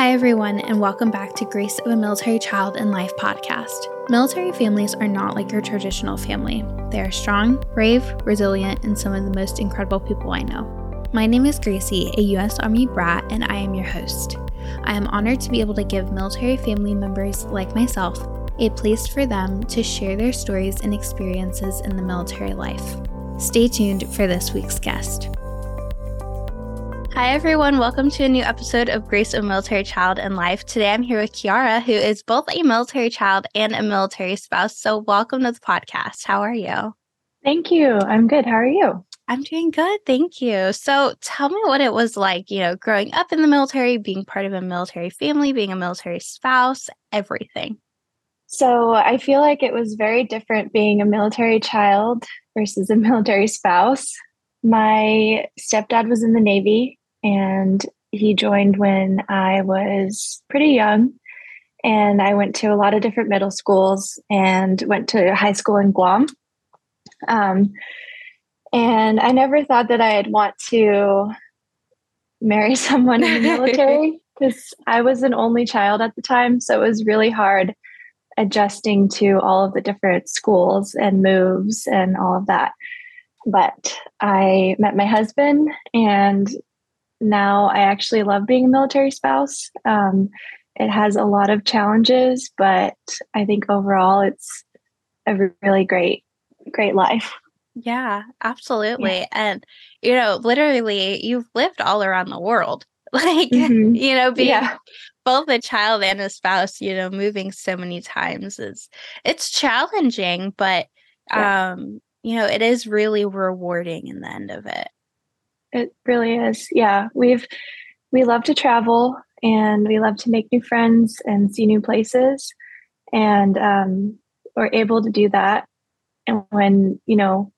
Hi, everyone, and welcome back to Grace of a Military Child and Life podcast. Military families are not like your traditional family. They are strong, brave, resilient, and some of the most incredible people I know. My name is Gracie, a U.S. Army brat, and I am your host. I am honored to be able to give military family members like myself a place for them to share their stories and experiences in the military life. Stay tuned for this week's guest. Hi, everyone. Welcome to a new episode of Grace of Military Child and Life. Today I'm here with Kiara, who is both a military child and a military spouse. So, welcome to the podcast. How are you? Thank you. I'm good. How are you? I'm doing good. Thank you. So, tell me what it was like, you know, growing up in the military, being part of a military family, being a military spouse, everything. So, I feel like it was very different being a military child versus a military spouse. My stepdad was in the Navy and he joined when I was pretty young. And I went to a lot of different middle schools and went to high school in Guam. Um, and I never thought that I'd want to marry someone in the military because I was an only child at the time. So it was really hard adjusting to all of the different schools and moves and all of that. But I met my husband and now I actually love being a military spouse. Um, it has a lot of challenges, but I think overall it's a really great, great life. Yeah, absolutely. Yeah. And, you know, literally, you've lived all around the world. Like, mm-hmm. you know, being yeah. both a child and a spouse, you know, moving so many times is it's challenging, but yeah. um, you know, it is really rewarding in the end of it. It really is. Yeah. We've, we love to travel and we love to make new friends and see new places. And um, we're able to do that. And when, you know,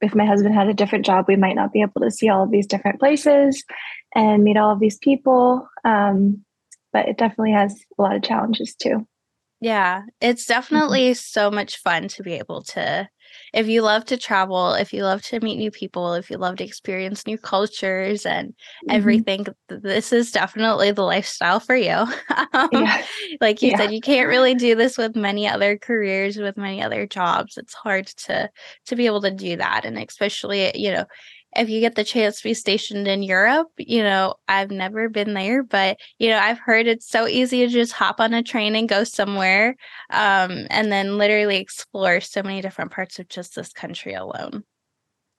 if my husband had a different job, we might not be able to see all of these different places and meet all of these people. Um, but it definitely has a lot of challenges too. Yeah, it's mm-hmm. definitely mm-hmm. so much fun to be able to if you love to travel, if you love to meet new people, if you love to experience new cultures and mm-hmm. everything, this is definitely the lifestyle for you. um, yeah. Like you yeah. said, you can't really do this with many other careers, with many other jobs. It's hard to to be able to do that, and especially you know if you get the chance to be stationed in Europe, you know, I've never been there, but you know, I've heard it's so easy to just hop on a train and go somewhere um, and then literally explore so many different parts of just this country alone.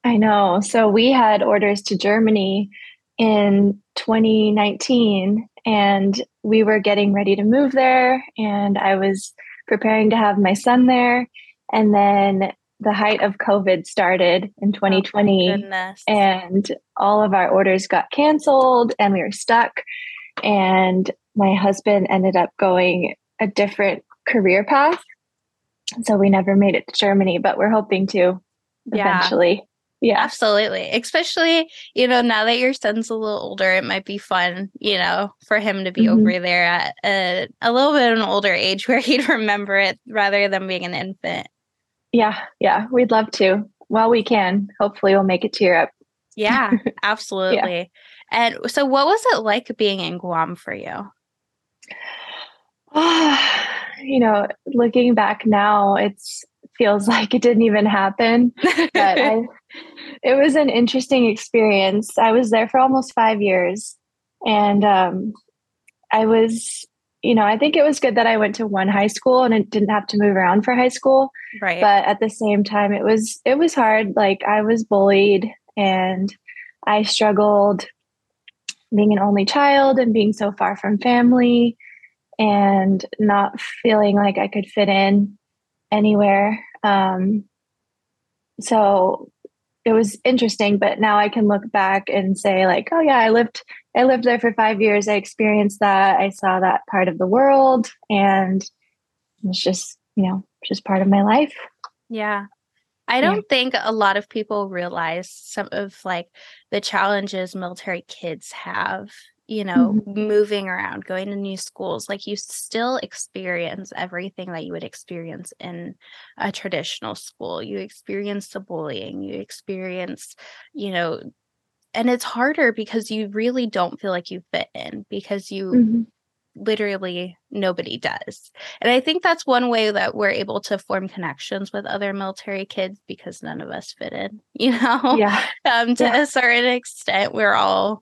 I know. So we had orders to Germany in 2019 and we were getting ready to move there and I was preparing to have my son there and then the height of COVID started in 2020, oh and all of our orders got canceled, and we were stuck. And my husband ended up going a different career path. So we never made it to Germany, but we're hoping to yeah. eventually. Yeah. Absolutely. Especially, you know, now that your son's a little older, it might be fun, you know, for him to be mm-hmm. over there at a, a little bit of an older age where he'd remember it rather than being an infant. Yeah, yeah, we'd love to. Well, we can. Hopefully, we'll make it to Europe. Yeah, absolutely. yeah. And so, what was it like being in Guam for you? you know, looking back now, it feels like it didn't even happen. But I, it was an interesting experience. I was there for almost five years, and um, I was you know, I think it was good that I went to one high school and it didn't have to move around for high school. Right. But at the same time it was it was hard. Like I was bullied and I struggled being an only child and being so far from family and not feeling like I could fit in anywhere. Um, so it was interesting, but now I can look back and say like, oh yeah, I lived I lived there for five years. I experienced that. I saw that part of the world, and it's just you know just part of my life. Yeah. I don't yeah. think a lot of people realize some of like the challenges military kids have you know, mm-hmm. moving around, going to new schools, like you still experience everything that you would experience in a traditional school. You experience the bullying, you experience, you know, and it's harder because you really don't feel like you fit in because you mm-hmm. literally nobody does. And I think that's one way that we're able to form connections with other military kids because none of us fit in, you know? Yeah. um, to Yeah. a certain extent, we're all,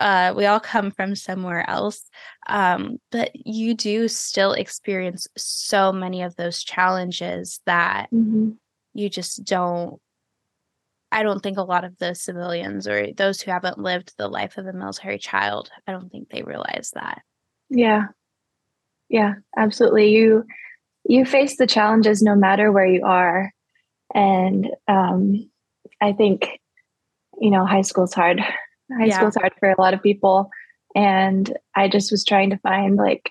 uh, we all come from somewhere else. Um, but you do still experience so many of those challenges that Mhm. you just don't I don't think a lot of the civilians or those who haven't lived the life of a military child, I don't think they realize that. Yeah. Yeah, absolutely. You you face the challenges no matter where you are. And um I think, you know, high school's hard. High Yeah. school's hard for a lot of people. And I just was trying to find like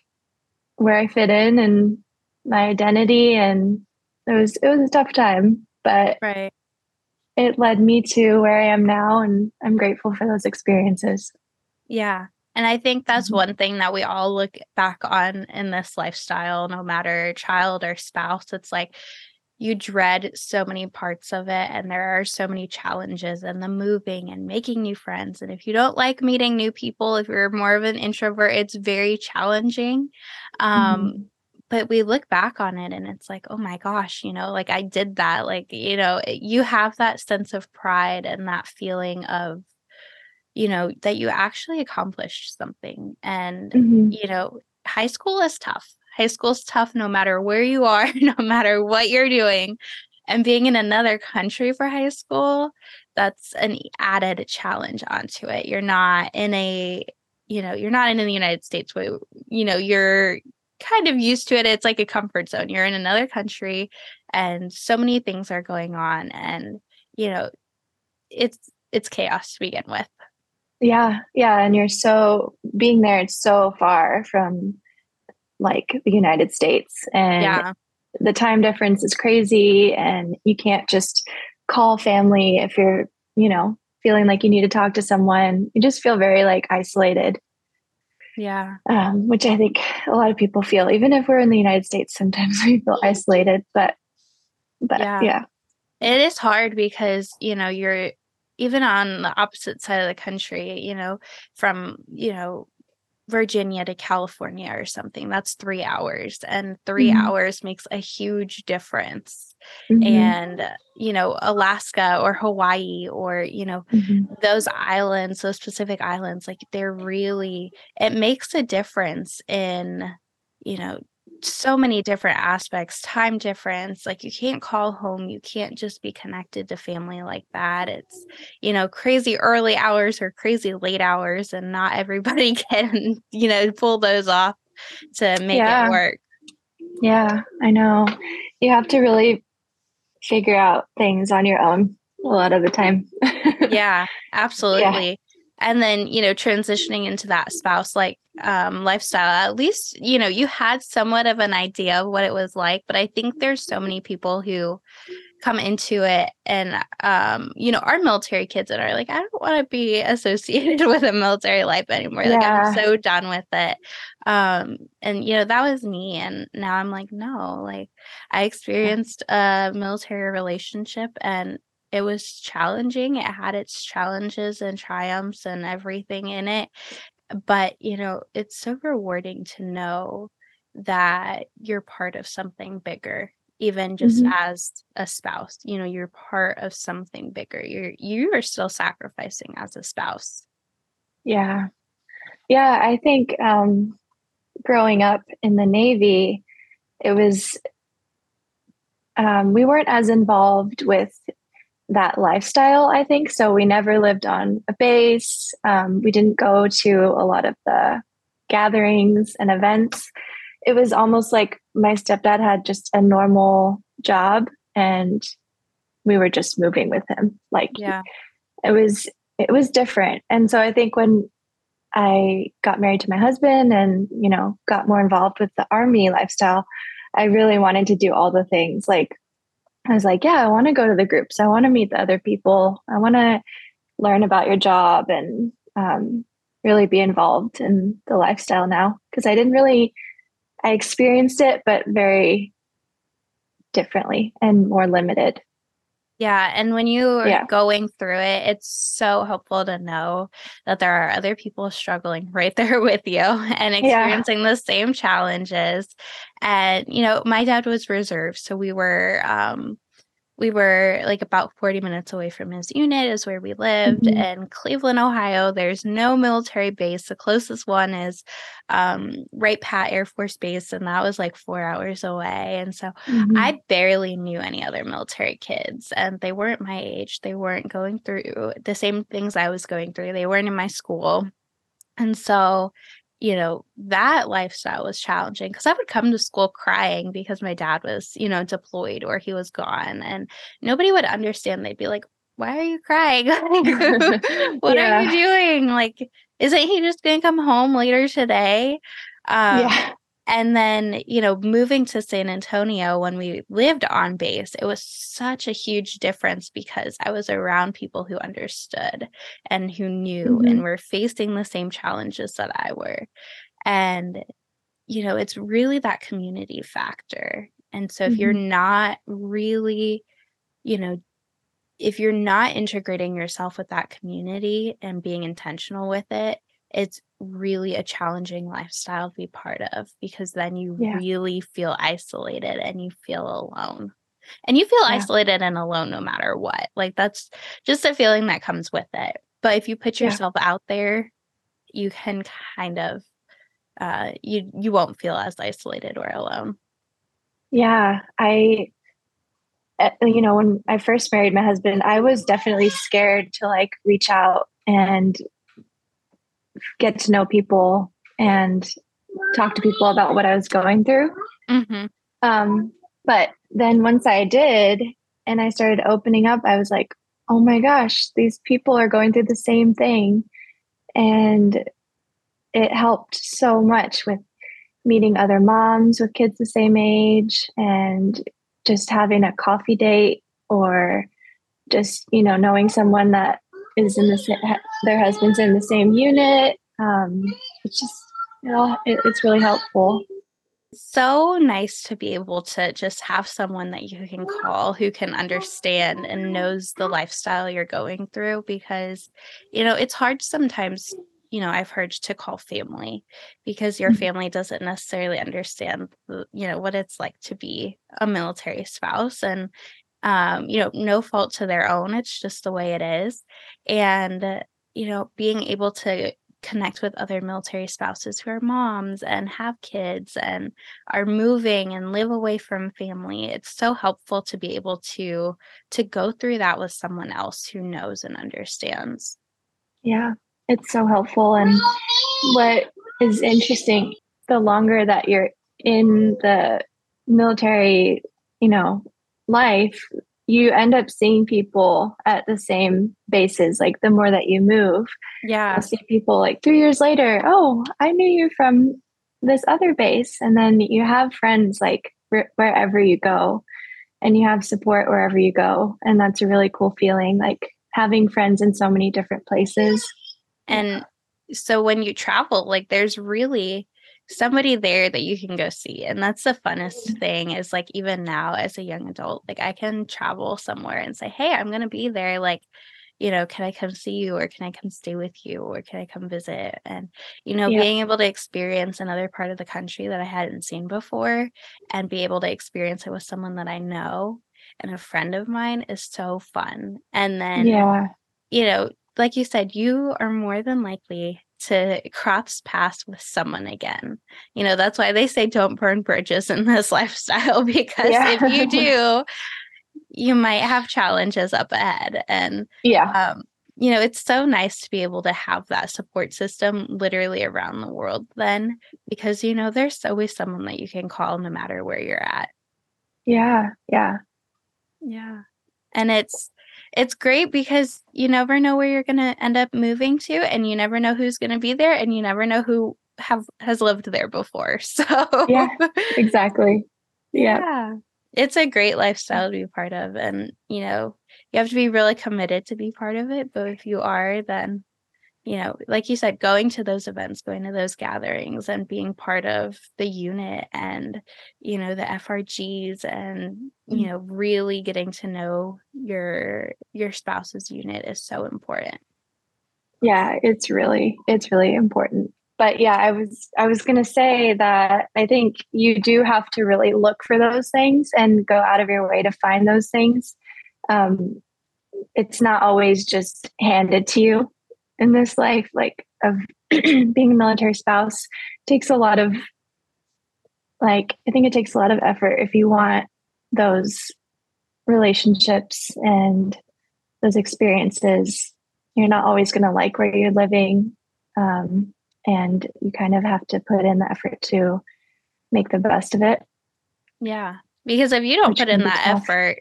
where I fit in and my identity and it was it was a tough time, but Right. it led me to where I am now and I'm grateful for those experiences. Yeah. And I think that's Mhm. one thing that we all look back on in this lifestyle, no matter child or spouse. It's like you dread so many parts of it, and there are so many challenges and the moving and making new friends. And if you don't like meeting new people, if you're more of an introvert, it's very challenging. Um, Mhm. but we look back on it and it's like, oh my gosh, you know, like I did that. Like, you know, you have that sense of pride and that feeling of, you know, that you actually accomplished something. And, Mhm. you know, high school is tough. High school is tough no matter where you are, no matter what you're doing. And being in another country for high school, that's an added challenge onto it. You're not in a, you know, you're not in the United States where, you know, you're kind of used to it. It's like a comfort zone. You're in another country and so many things are going on and, you know, it's it's chaos to begin with. Yeah, yeah, and you're so being there, it's so far from like the United States, and yeah. the time difference is crazy, and you can't just call family if you're, you know, feeling like you need to talk to someone. You just feel very like isolated, Yeah. um, which I think a lot of people feel. Even if we're in the United States, sometimes we feel isolated, but but Yeah. yeah, It is hard because, you know, you're even on the opposite side of the country, you know, from, you know, Virginia to California or something. That's 3 hours and 3 Mhm. hours makes a huge difference. Mhm, And, you know, Alaska or Hawaii or, you know, mhm. those islands, those Pacific islands, like they're really it makes a difference in, you know, so many different aspects, time difference. Like you can't call home, you can't just be connected to family like that. It's, you know, crazy early hours or crazy late hours, and not everybody can, you know, pull those off to make Yeah. it work. Yeah, I know. You have to really figure out things on your own a lot of the time. yeah absolutely and then you know transitioning into that spouse like um lifestyle at least you know you had somewhat of an idea of what it was like but i think there's so many people who come into it and um you know our military kids that are like i don't want to be associated with a military life anymore. Like i'm so done with it. Um and you know that was me and now i'm like no like i experienced a military relationship and it was challenging. It had its challenges and triumphs and everything in it. But, you know, it's so rewarding to know that you're part of something bigger, even just Mhm. as a spouse. You know, you're part of something bigger. You're you are still sacrificing as a spouse. Yeah. Yeah, I think um, growing up in the Navy, it was, um, we weren't as involved with that lifestyle, I think. So we never lived on a base. Um, we didn't go to a lot of the gatherings and events. It was almost like my stepdad had just a normal job and we were just moving with him. Like Yeah. it was it was different. And so I think when I got married to my husband and, you know, got more involved with the army lifestyle, I really wanted to do all the things. Like I was like, yeah, I want to go to the groups. I want to meet the other people. I want to learn about your job and um, really be involved in the lifestyle now because I didn't really I experienced it but very differently and more limited. Yeah. And when you're Yeah. going through it, it's so helpful to know that there are other people struggling right there with you and experiencing the same challenges. And, you know, my dad was reserved. So we were, um, we were like about 40 minutes away from his unit is where we lived Mhm. in cleveland ohio. There's no military base. The closest one is um, wright pat air force base and that was like four hours away. And so Mhm. i barely knew any other military kids and they weren't my age. They weren't going through the same things i was going through. They weren't in my school. And so you know that lifestyle was challenging because i would come to school crying because my dad was you know deployed or he was gone and nobody would understand. They'd be like why are you crying? What are you doing? Like isn't he just gonna come home later today? Um, yeah. And then, you know, moving to San Antonio when we lived on base, it was such a huge difference because I was around people who understood and who knew Mhm. and were facing the same challenges that I were. And, you know, it's really that community factor. And so if you're not really, you know, if you're not integrating yourself with that community and being intentional with it, it's really a challenging lifestyle to be part of because then you Yeah. really feel isolated and you feel alone. And you feel Yeah. isolated and alone no matter what. Like that's just a feeling that comes with it. But if you put Yeah. yourself out there, you can kind of uh you you won't feel as isolated or alone. Yeah, I, uh, you know, when I first married my husband, I was definitely scared to like reach out and get to know people and talk to people about what I was going through. Mhm. Um, but then once I did and I started opening up, I was like, oh my gosh, these people are going through the same thing. And it helped so much with meeting other moms with kids the same age and just having a coffee date or just, you know, knowing someone that is in the their husband's in the same unit. Um, it's just, you know, it, it's really helpful. so nice to be able to just have someone that you can call who can understand and knows the lifestyle you're going through because you know it's hard sometimes you know i've heard to call family because your Mhm. family doesn't necessarily understand you know what it's like to be a military spouse and um you know no fault to their own it's just the way it is and uh, you know being able to connect with other military spouses who are moms and have kids and are moving and live away from family it's so helpful to be able to to go through that with someone else who knows and understands Yeah, it's so helpful. And what is interesting, the longer that you're in the military, you know, life, you end up seeing people at the same bases. Like the more that you move, yeah I'll see people like three years later. Oh, I knew you from this other base. And then you have friends like wh- wherever you go, and you have support wherever you go. And that's a really cool feeling, like having friends in so many different places. and so when you travel like there's really somebody there that you can go see and that's the funnest mm. thing is like even now as a young adult like i can travel somewhere and say hey i'm going to be there like you know can i come see you or can i come stay with you or can i come visit and you know Yeah. being able to experience another part of the country that i hadn't seen before and be able to experience it with someone that i know and a friend of mine is so fun and then yeah. you know, like you said, you are more than likely to cross paths with someone again. You know, that's why they say don't burn bridges in this lifestyle because Yeah. if you do, you might have challenges up ahead. And, Yeah. um, you know, it's so nice to be able to have that support system literally around the world then because, you know, there's always someone that you can call no matter where you're at. Yeah. Yeah. Yeah. And it's it's great because you never know where you're going to end up moving to and you never know who's going to be there and you never know who have has lived there before. So Yeah. Exactly. Yeah. yeah. It's a great lifestyle to be part of and you know, you have to be really committed to be part of it, but if you are then you know, like you said, going to those events, going to those gatherings and being part of the unit and, you know, the FRGs and, you mm. know, really getting to know your your spouse's unit is so important. Yeah, it's really it's really important. But yeah, I was I was going to say that I think you do have to really look for those things and go out of your way to find those things. Um, it's not always just handed to you in this life like of being a military spouse takes a lot of like i think it takes a lot of effort if you want those relationships and those experiences you're not always going to like where you're living um, and you kind of have to put in the effort to make the best of it yeah because if you don't put in that tough. effort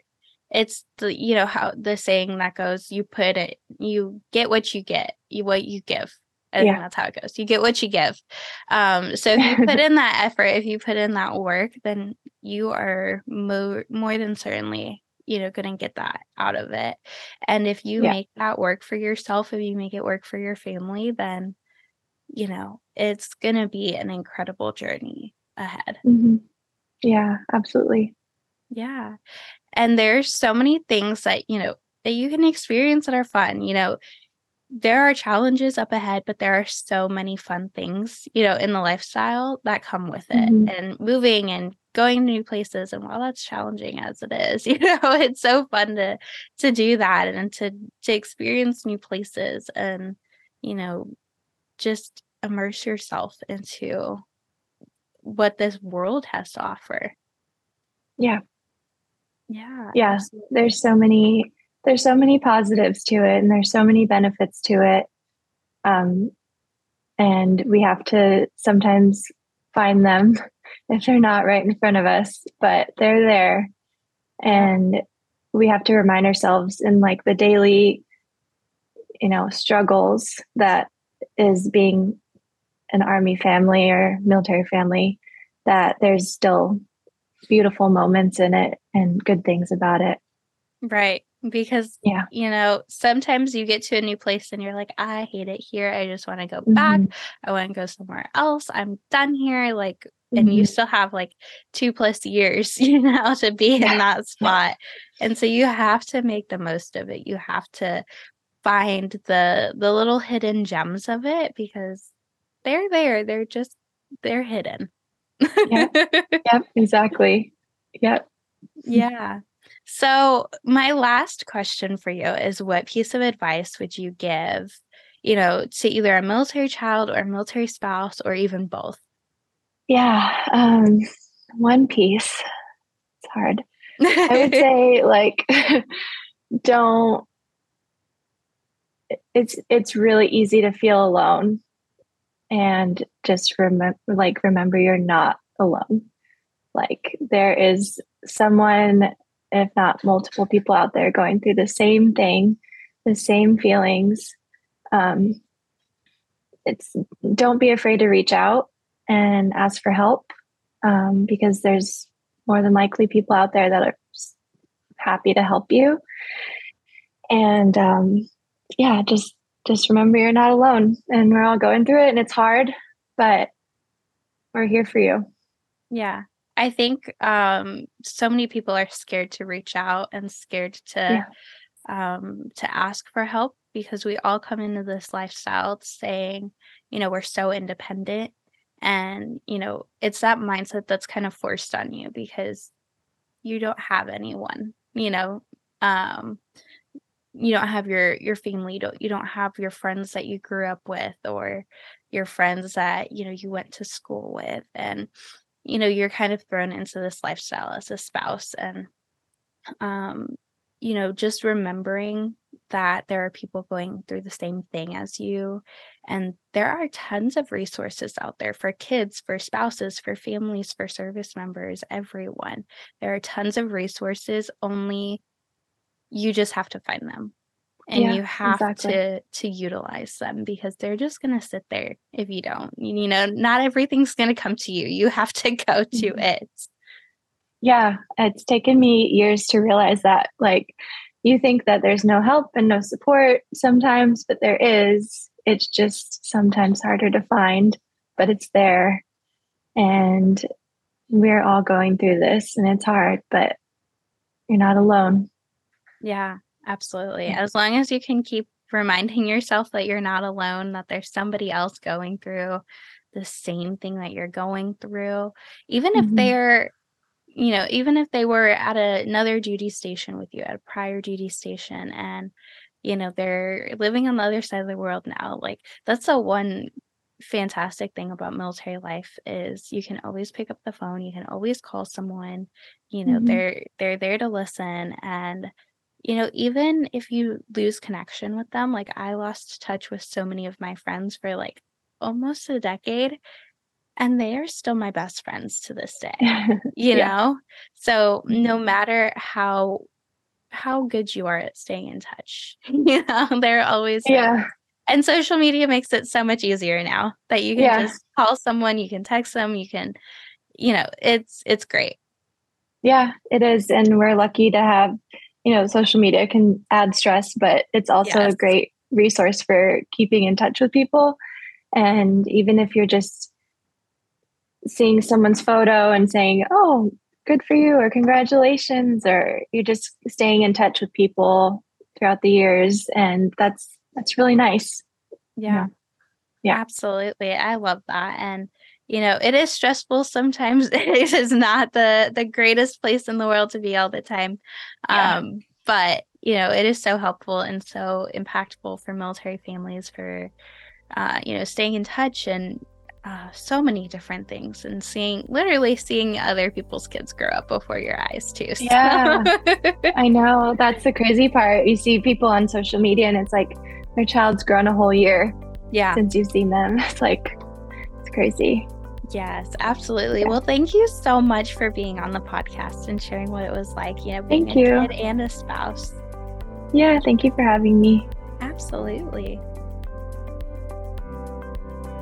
it's the you know how the saying that goes you put it you get what you get you what you give and yeah. that's how it goes you get what you give um so if you put in that effort if you put in that work then you are more more than certainly you know going to get that out of it and if you yeah. make that work for yourself if you make it work for your family then you know it's going to be an incredible journey ahead mm-hmm. yeah absolutely yeah and there's so many things that, you know, that you can experience that are fun. You know, there are challenges up ahead, but there are so many fun things, you know, in the lifestyle that come with it mm-hmm. and moving and going to new places. And while that's challenging as it is, you know, it's so fun to to do that and to to experience new places and, you know, just immerse yourself into what this world has to offer. Yeah. Yeah. Yeah. Absolutely. There's so many there's so many positives to it and there's so many benefits to it. Um and we have to sometimes find them if they're not right in front of us, but they're there. And we have to remind ourselves in like the daily you know struggles that is being an army family or military family that there's still beautiful moments in it and good things about it. Right. Because, yeah, you know, sometimes you get to a new place and you're like, I hate it here. I just want to go mm-hmm. back. I want to go somewhere else. I'm done here. Like, mm-hmm. and you mm-hmm. still have like two plus years, you know, to be yeah. in that spot. And so you have to make the most of it. You have to find the the little hidden gems of it because they're there. They're just they're hidden yep. yep, exactly. Yep. Yeah. So, my last question for you is what piece of advice would you give, you know, to either a military child or a military spouse or even both? Yeah. Um, one piece. It's hard. I would say like don't it's it's really easy to feel alone and just remember like remember you're not alone. Like there is someone if not multiple people out there going through the same thing the same feelings um it's don't be afraid to reach out and ask for help um, because there's more than likely people out there that are happy to help you. And um, yeah just just remember you're not alone and we're all going through it and it's hard, but we're here for you. Yeah. I think um, so many people are scared to reach out and scared to yeah. um, to ask for help because we all come into this lifestyle saying, you know, we're so independent and you know, it's that mindset that's kind of forced on you because you don't have anyone, you know, um, you don't have your your family you don't you don't have your friends that you grew up with or your friends that you know you went to school with and you know you're kind of thrown into this lifestyle as a spouse and um you know just remembering that there are people going through the same thing as you and there are tons of resources out there for kids for spouses for families for service members everyone. There are tons of resources only you just have to find them and yeah, you have exactly. to to utilize them because they're just going to sit there if you don't you know not everything's going to come to you you have to go to mm-hmm. it yeah it's taken me years to realize that like you think that there's no help and no support sometimes but there is it's just sometimes harder to find, but it's there. And we're all going through this and it's hard, but you're not alone. Yeah, absolutely. As long as you can keep reminding yourself that you're not alone, that there's somebody else going through the same thing that you're going through, even if mm-hmm. they're you know, even if they were at a, another duty station with you, at a prior duty station, and you know they're living on the other side of the world now, like that's the one fantastic thing about military life is you can always pick up the phone, you can always call someone, you know, mm-hmm. they're they're there to listen and you know, even if you lose connection with them, like I lost touch with so many of my friends for like almost a decade and they are still my best friends to this day you yeah. know so no mm-hmm. matter how how good you are at staying in touch you know they're always yeah and social media makes it so much easier now that you can yeah. just call someone you can text them you can you know it's it's great yeah it is and we're lucky to have you know social media can add stress but it's also yes. a great resource for keeping in touch with people and even if you're just seeing someone's photo and saying, "Oh, good for you," or "Congratulations," or you're just staying in touch with people throughout the years, and that's that's really nice. Yeah. Yeah. Absolutely. I love that. And you know, it is stressful sometimes. it is not the the greatest place in the world to be all the time. Yeah. Um, but you know, it is so helpful and so impactful for military families for uh, you know, staying in touch and uh, so many different things and seeing literally seeing other people's kids grow up before your eyes too so. yeah i know that's the crazy part you see people on social media and it's like their child's grown a whole year yeah since you've seen them it's like it's crazy yes absolutely yeah. well thank you so much for being on the podcast and sharing what it was like you know being thank a you. kid and a spouse yeah thank you for having me absolutely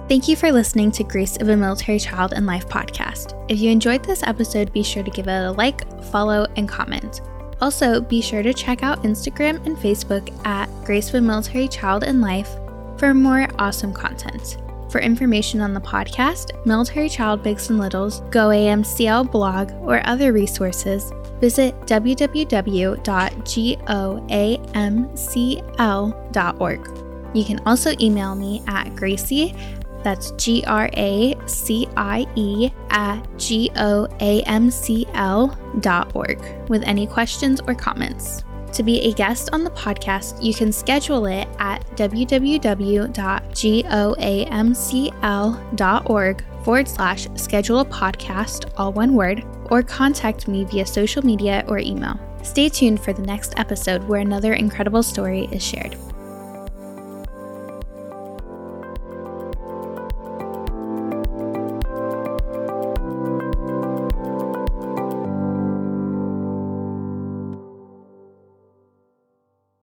Thank you for listening to Grace of a Military Child and Life podcast. If you enjoyed this episode, be sure to give it a like, follow, and comment. Also, be sure to check out Instagram and Facebook at Grace of a Military Child and Life for more awesome content. For information on the podcast, Military Child Bigs and Littles, Go AMCL blog, or other resources, visit www.goamcl.org. You can also email me at gracie that's G R A C I E at G O A M C L dot org with any questions or comments. To be a guest on the podcast, you can schedule it at www.goamcl.org forward slash schedule a podcast, all one word, or contact me via social media or email. Stay tuned for the next episode where another incredible story is shared.